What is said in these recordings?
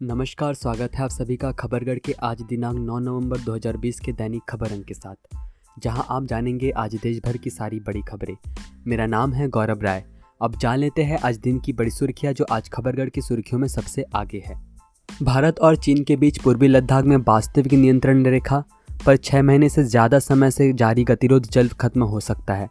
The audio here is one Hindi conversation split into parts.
नमस्कार, स्वागत है आप सभी का खबरगढ़ के आज दिनांक 9 नवंबर 2020 के दैनिक खबर अंक के साथ, जहाँ आप जानेंगे आज देश भर की सारी बड़ी खबरें। मेरा नाम है गौरव राय। अब जान लेते हैं आज दिन की बड़ी सुर्खियाँ जो आज खबरगढ़ की सुर्खियों में सबसे आगे है। भारत और चीन के बीच पूर्वी लद्दाख में वास्तविक नियंत्रण रेखा, पर छह महीने से ज़्यादा समय से जारी गतिरोध जल्द खत्म हो सकता है।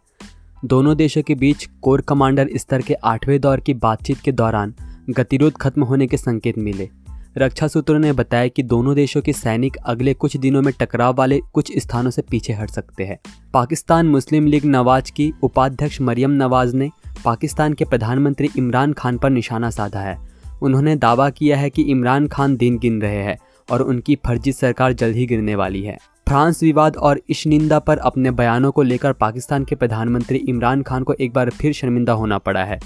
दोनों देशों के बीच कोर कमांडर स्तर के आठवें दौर की बातचीत के दौरान गतिरोध खत्म होने के संकेत मिले। रक्षा सूत्रों ने बताया कि दोनों देशों के सैनिक अगले कुछ दिनों में टकराव वाले कुछ स्थानों से पीछे हट सकते हैं। पाकिस्तान मुस्लिम लीग नवाज़ की उपाध्यक्ष मरियम नवाज़ ने पाकिस्तान के प्रधानमंत्री इमरान खान पर निशाना साधा है। उन्होंने दावा किया है कि इमरान खान दिन गिन रहे हैं और उनकी फर्जी सरकार जल्द ही गिरने वाली है। फ्रांस विवाद और इश्निंदा पर अपने बयानों को लेकर पाकिस्तान के प्रधानमंत्री इमरान खान को एक बार फिर शर्मिंदा होना पड़ा है।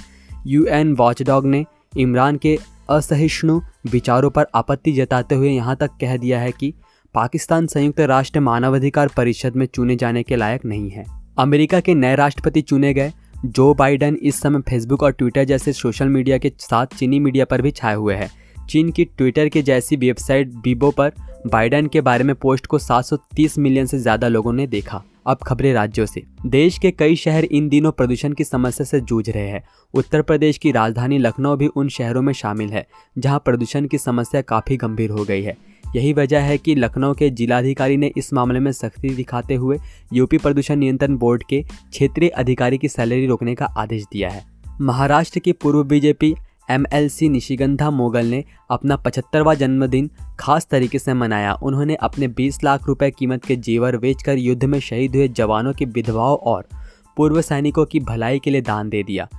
यूएन वॉचडॉग ने इमरान के असहिष्णु विचारों पर आपत्ति जताते हुए यहाँ तक कह दिया है कि पाकिस्तान संयुक्त राष्ट्र मानवाधिकार परिषद में चुने जाने के लायक नहीं है। अमेरिका के नए राष्ट्रपति चुने गए जो बाइडन इस समय फेसबुक और ट्विटर जैसे सोशल मीडिया के साथ चीनी मीडिया पर भी छाए हुए हैं। चीन की ट्विटर के जैसी वेबसाइट बीबो पर बाइडन के बारे में पोस्ट को 730 मिलियन से ज़्यादा लोगों ने देखा। अब खबरें राज्यों से। देश के कई शहर इन दिनों प्रदूषण की समस्या से जूझ रहे हैं। उत्तर प्रदेश की राजधानी लखनऊ भी उन शहरों में शामिल है, जहाँ प्रदूषण की समस्या काफ़ी गंभीर हो गई है। यही वजह है कि लखनऊ के जिलाधिकारी ने इस मामले में सख्ती दिखाते हुए यूपी प्रदूषण नियंत्रण बोर्ड के क्षेत्रीय अधिकारी की सैलरी रोकने का आदेश दिया है। महाराष्ट्र की पूर्व बीजेपी एमएलसी निशिगंधा मोगल ने अपना पचहत्तरवा जन्मदिन खास तरीके से मनाया। उन्होंने अपने 20 लाख रुपए कीमत के जेवर बेचकर युद्ध में शहीद हुए जवानों की विधवाओं और पूर्व सैनिकों की भलाई के लिए दान दे दिया।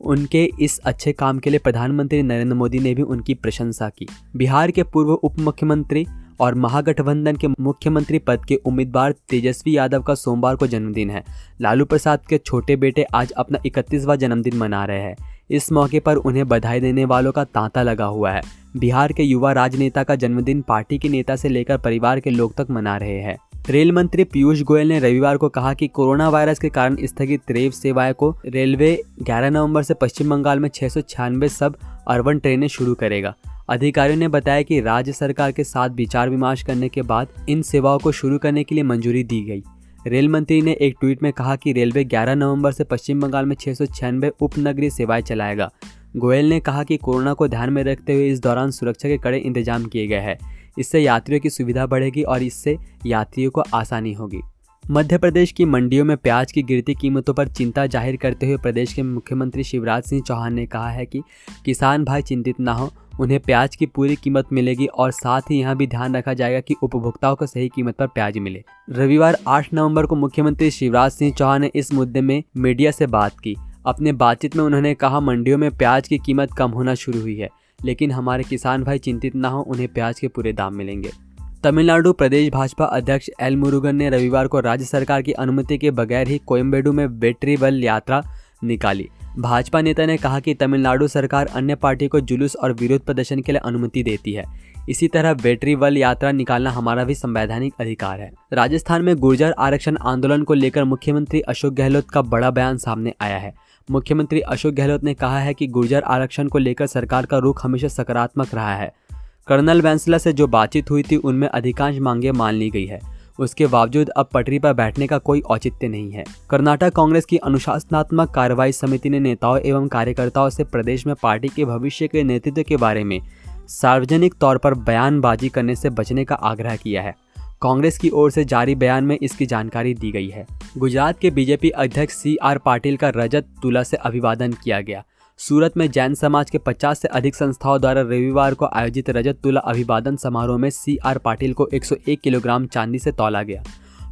उनके इस अच्छे काम के लिए प्रधानमंत्री नरेंद्र मोदी ने भी उनकी प्रशंसा की। बिहार के पूर्व उप मुख्यमंत्री और महागठबंधन के मुख्यमंत्री पद के उम्मीदवार तेजस्वी यादव का सोमवार को जन्मदिन है। लालू प्रसाद के छोटे बेटे आज अपना इकतीसवां जन्मदिन मना रहे हैं। इस मौके पर उन्हें बधाई देने वालों का तांता लगा हुआ है। बिहार के युवा राजनेता का जन्मदिन पार्टी के नेता से लेकर परिवार के लोग तक मना रहे हैं। रेल मंत्री पीयूष गोयल ने रविवार को कहा कि कोरोना वायरस के कारण स्थगित रेल सेवाएँ को रेलवे 11 नवंबर से पश्चिम बंगाल में छह सौ छियानवे सब अर्बन ट्रेनें शुरू करेगा। अधिकारियों ने बताया कि राज्य सरकार के साथ विचार विमर्श करने के बाद इन सेवाओं को शुरू करने के लिए मंजूरी दी गई। रेल मंत्री ने एक ट्वीट में कहा कि रेलवे 11 नवंबर से पश्चिम बंगाल में छह उपनगरीय सेवाएँ चलाएगा। गोयल ने कहा कि कोरोना को ध्यान में रखते हुए इस दौरान सुरक्षा के कड़े इंतज़ाम किए गए हैं। इससे यात्रियों की सुविधा बढ़ेगी और इससे यात्रियों को आसानी होगी। मध्य प्रदेश की मंडियों में प्याज की गिरती कीमतों पर चिंता ज़ाहिर करते हुए प्रदेश के मुख्यमंत्री शिवराज सिंह चौहान ने कहा है कि किसान भाई चिंतित ना हो उन्हें प्याज की पूरी कीमत मिलेगी और साथ ही यहाँ भी ध्यान रखा जाएगा कि उपभोक्ताओं को सही कीमत पर प्याज मिले। रविवार 8 नवंबर को मुख्यमंत्री शिवराज सिंह चौहान ने इस मुद्दे में मीडिया से बात की। अपने बातचीत में उन्होंने कहा, मंडियों में प्याज की कीमत कम होना शुरू हुई है, लेकिन हमारे किसान भाई चिंतित न हो, उन्हें प्याज के पूरे दाम मिलेंगे। तमिलनाडु प्रदेश भाजपा अध्यक्ष एल मुरुगन ने रविवार को राज्य सरकार की अनुमति के बगैर ही कोयम्बेडू में बैटरी बल यात्रा निकाली। भाजपा नेता ने कहा कि तमिलनाडु सरकार अन्य पार्टी को जुलूस और विरोध प्रदर्शन के लिए अनुमति देती है। इसी तरह बैटरी बल यात्रा निकालना हमारा भी संवैधानिक अधिकार है। राजस्थान में गुर्जर आरक्षण आंदोलन को लेकर मुख्यमंत्री अशोक गहलोत का बड़ा बयान सामने आया है। मुख्यमंत्री अशोक गहलोत ने कहा है कि गुर्जर आरक्षण को लेकर सरकार का रुख हमेशा सकारात्मक रहा है। कर्नल बैंसला से जो बातचीत हुई थी, उनमें अधिकांश मांगे मान ली गई है। उसके बावजूद अब पटरी पर बैठने का कोई औचित्य नहीं है। कर्नाटक कांग्रेस की अनुशासनात्मक कार्रवाई समिति ने नेताओं एवं कार्यकर्ताओं से प्रदेश में पार्टी के भविष्य के नेतृत्व के बारे में सार्वजनिक तौर पर बयानबाजी करने से बचने का आग्रह किया है। कांग्रेस की ओर से जारी बयान में इसकी जानकारी दी गई है। गुजरात के बीजेपी अध्यक्ष सी आर पाटिल का रजत तुला से अभिवादन किया गया। सूरत में जैन समाज के 50 से अधिक संस्थाओं द्वारा रविवार को आयोजित रजत तुला अभिवादन समारोह में सी आर पाटिल को 101 किलोग्राम चांदी से तोला गया।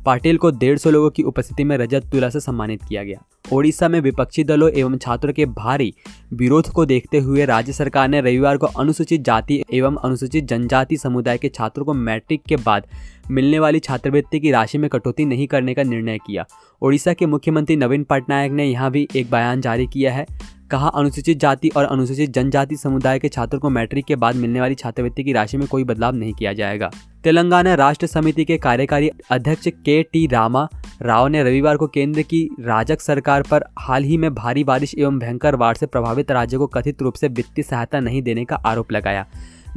पाटिल को डेढ़ सौ लोगों की उपस्थिति में रजत तुला से सम्मानित किया गया। ओडिशा में विपक्षी दलों एवं छात्रों के भारी विरोध को देखते हुए राज्य सरकार ने रविवार को अनुसूचित जाति एवं अनुसूचित जनजाति समुदाय के छात्रों को मैट्रिक के बाद मिलने वाली छात्रवृत्ति की राशि में कटौती नहीं करने का निर्णय किया। ओडिशा के मुख्यमंत्री नवीन पटनायक ने यहाँ भी एक बयान जारी किया है। कहा, अनुसूचित जाति और अनुसूचित जनजाति समुदाय के छात्रों को मैट्रिक के बाद मिलने वाली छात्रवृत्ति की राशि में कोई बदलाव नहीं किया जाएगा। तेलंगाना राष्ट्र समिति के कार्यकारी अध्यक्ष के टी रामा राव ने रविवार को केंद्र की राजक सरकार पर हाल ही में भारी बारिश एवं भयंकर बाढ़ से प्रभावित राज्यों को कथित रूप से वित्तीय सहायता नहीं देने का आरोप लगाया।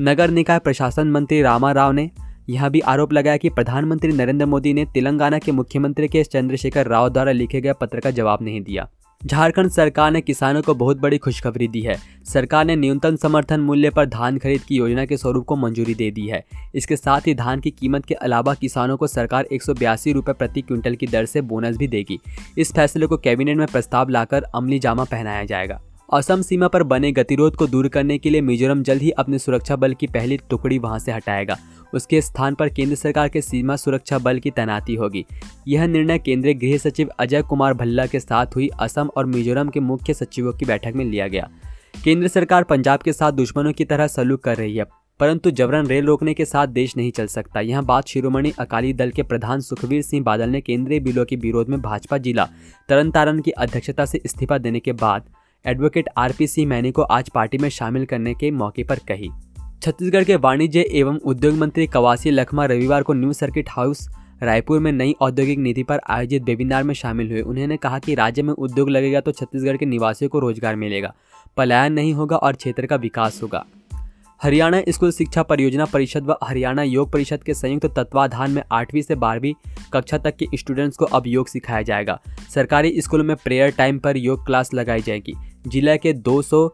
नगर निकाय प्रशासन मंत्री रामा राव ने यह भी आरोप लगाया कि प्रधानमंत्री नरेंद्र मोदी ने तेलंगाना के मुख्यमंत्री के चंद्रशेखर राव द्वारा लिखे गए पत्र का जवाब नहीं दिया। झारखंड सरकार ने किसानों को बहुत बड़ी खुशखबरी दी है। सरकार ने न्यूनतम समर्थन मूल्य पर धान खरीद की योजना के स्वरूप को मंजूरी दे दी है। इसके साथ ही धान की कीमत के अलावा किसानों को सरकार एक रुपए प्रति क्विंटल की दर से बोनस भी देगी। इस फैसले को कैबिनेट में प्रस्ताव लाकर अमली जामा पहनाया जाएगा। असम सीमा पर बने गतिरोध को दूर करने के लिए मिजोरम जल्द ही अपने सुरक्षा बल की पहली टुकड़ी वहाँ से हटाएगा। उसके स्थान पर केंद्र सरकार के सीमा सुरक्षा बल की तैनाती होगी। यह निर्णय केंद्रीय गृह सचिव अजय कुमार भल्ला के साथ हुई। असम और मिजोरम के मुख्य सचिवों की बैठक में लिया गया। केंद्र सरकार पंजाब के साथ दुश्मनों की तरह सलूक कर रही है, परंतु जबरन रेल रोकने के साथ देश नहीं चल सकता। यह बात शिरोमणि अकाली दल के प्रधान सुखवीर सिंह बादल ने केंद्रीय बिलों के विरोध में भाजपा जिला तरन तारण की अध्यक्षता से इस्तीफा देने के बाद एडवोकेट आरपी सिंह मैनी को आज पार्टी में शामिल करने के मौके पर कही। छत्तीसगढ़ के वाणिज्य एवं उद्योग मंत्री कवासी लखमा रविवार को न्यू सर्किट हाउस, रायपुर में नई औद्योगिक नीति पर आयोजित वेबिनार में शामिल हुए। उन्होंने कहा कि राज्य में उद्योग लगेगा तो छत्तीसगढ़ के निवासियों को रोज़गार मिलेगा, पलायन नहीं होगा और क्षेत्र का विकास होगा। हरियाणा स्कूल शिक्षा परियोजना परिषद व हरियाणा योग परिषद के संयुक्त तत्वाधान में आठवीं से बारहवीं कक्षा तक के स्टूडेंट्स को अब योग सिखाया जाएगा। सरकारी स्कूलों में प्रेयर टाइम पर योग क्लास लगाई जाएगी। जिला के दो सौ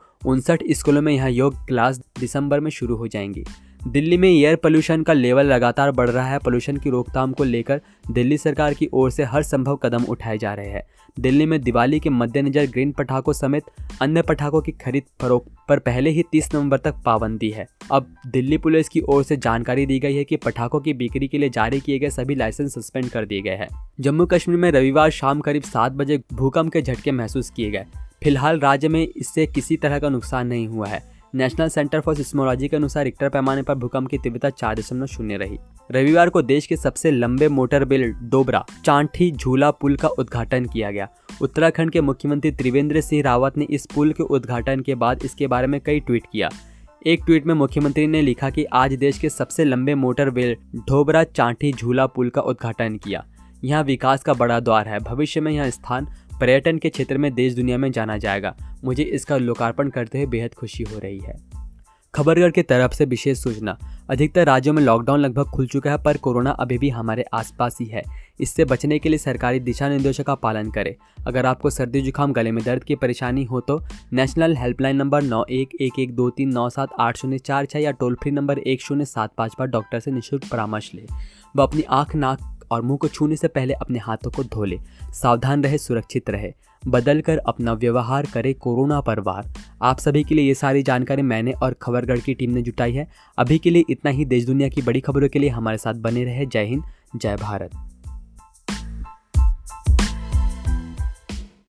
स्कूलों में यह योग क्लास दिसंबर में शुरू हो जाएँगी। दिल्ली में एयर पोल्यूशन का लेवल लगातार बढ़ रहा है। पोल्यूशन की रोकथाम को लेकर दिल्ली सरकार की ओर से हर संभव कदम उठाए जा रहे हैं। दिल्ली में दिवाली के मद्देनजर ग्रीन पटाखों समेत अन्य पटाखों की खरीद फरोख्त पर पहले ही 30 नवंबर तक पाबंदी है। अब दिल्ली पुलिस की ओर से जानकारी दी गई है कि पटाखों की बिक्री के लिए जारी किए गए सभी लाइसेंस सस्पेंड कर दिए गए हैं। जम्मू कश्मीर में रविवार शाम करीब सात बजे भूकंप के झटके महसूस किए गए। फ़िलहाल राज्य में इससे किसी तरह का नुकसान नहीं हुआ है। नेशनल सेंटर फॉर सिस्मोलॉजी के अनुसार रिक्टर पैमाने पर भूकंप की तीव्रता चार दशमलव शून्य रही। रविवार को देश के सबसे लंबे मोटर बिल डोबरा, चांठी झूला पुल का उद्घाटन किया गया। उत्तराखंड के मुख्यमंत्री त्रिवेंद्र सिंह रावत ने इस पुल के उद्घाटन के बाद इसके बारे में कई ट्वीट किया। एक ट्वीट में मुख्यमंत्री ने लिखा कि आज देश के सबसे लंबे मोटर बिल ढोबरा चांठी झूला पुल का उद्घाटन किया। यहाँ विकास का बड़ा द्वार है। भविष्य में यह स्थान पर्यटन के क्षेत्र में देश दुनिया में जाना जाएगा। मुझे इसका लोकार्पण करते हुए बेहद खुशी हो रही है। खबरगढ़ की तरफ़ से विशेष सूचना। अधिकतर राज्यों में लॉकडाउन लगभग खुल चुका है, पर कोरोना अभी भी हमारे आसपास ही है। इससे बचने के लिए सरकारी दिशा निर्देशों का पालन करें। अगर आपको सर्दी जुकाम, गले में दर्द की परेशानी हो तो नेशनल हेल्पलाइन नंबर नौ एक एक एक दो तीन नौ सात आठ शून्य चार छः या टोल फ्री नंबर एक शून्य सात पाँच पर डॉक्टर से निःशुल्क परामर्श लें। व अपनी आँख, नाक और मुँह को छूने से पहले अपने हाथों को धो ले। सावधान रहे, सुरक्षित रहे। बदल कर अपना व्यवहार करे कोरोना पर वार। आप सभी के लिए ये सारी जानकारी मैंने और खबरगढ़ की टीम ने जुटाई है। अभी के लिए इतना ही। देश दुनिया की बड़ी खबरों के लिए हमारे साथ बने रहे। जय हिंद, जय भारत।